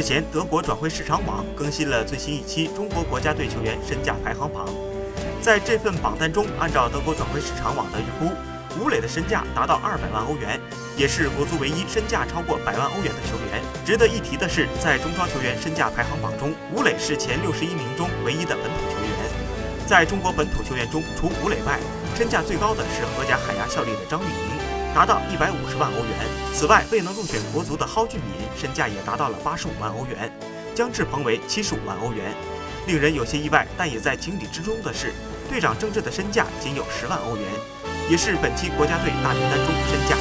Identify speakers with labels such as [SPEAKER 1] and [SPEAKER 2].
[SPEAKER 1] 日前，德国转会市场网更新了最新一期中国国家队球员身价排行榜。在这份榜单中，按照德国转会市场网的预估，吴磊的身价达到二百万欧元，也是国足唯一身价超过百万欧元的球员。值得一提的是，在中超球员身价排行榜中，吴磊是前六十一名中唯一的本土球员。在中国本土球员中，除吴磊外，身价最高的是荷甲海牙效力的张玉宁，达到一百五十万欧元。此外，未能入选国足的蒿俊闵身价也达到了八十五万欧元，姜志鹏为七十五万欧元。令人有些意外，但也在情理之中的是，队长郑智的身价仅有十万欧元，也是本期国家队大名单中身价。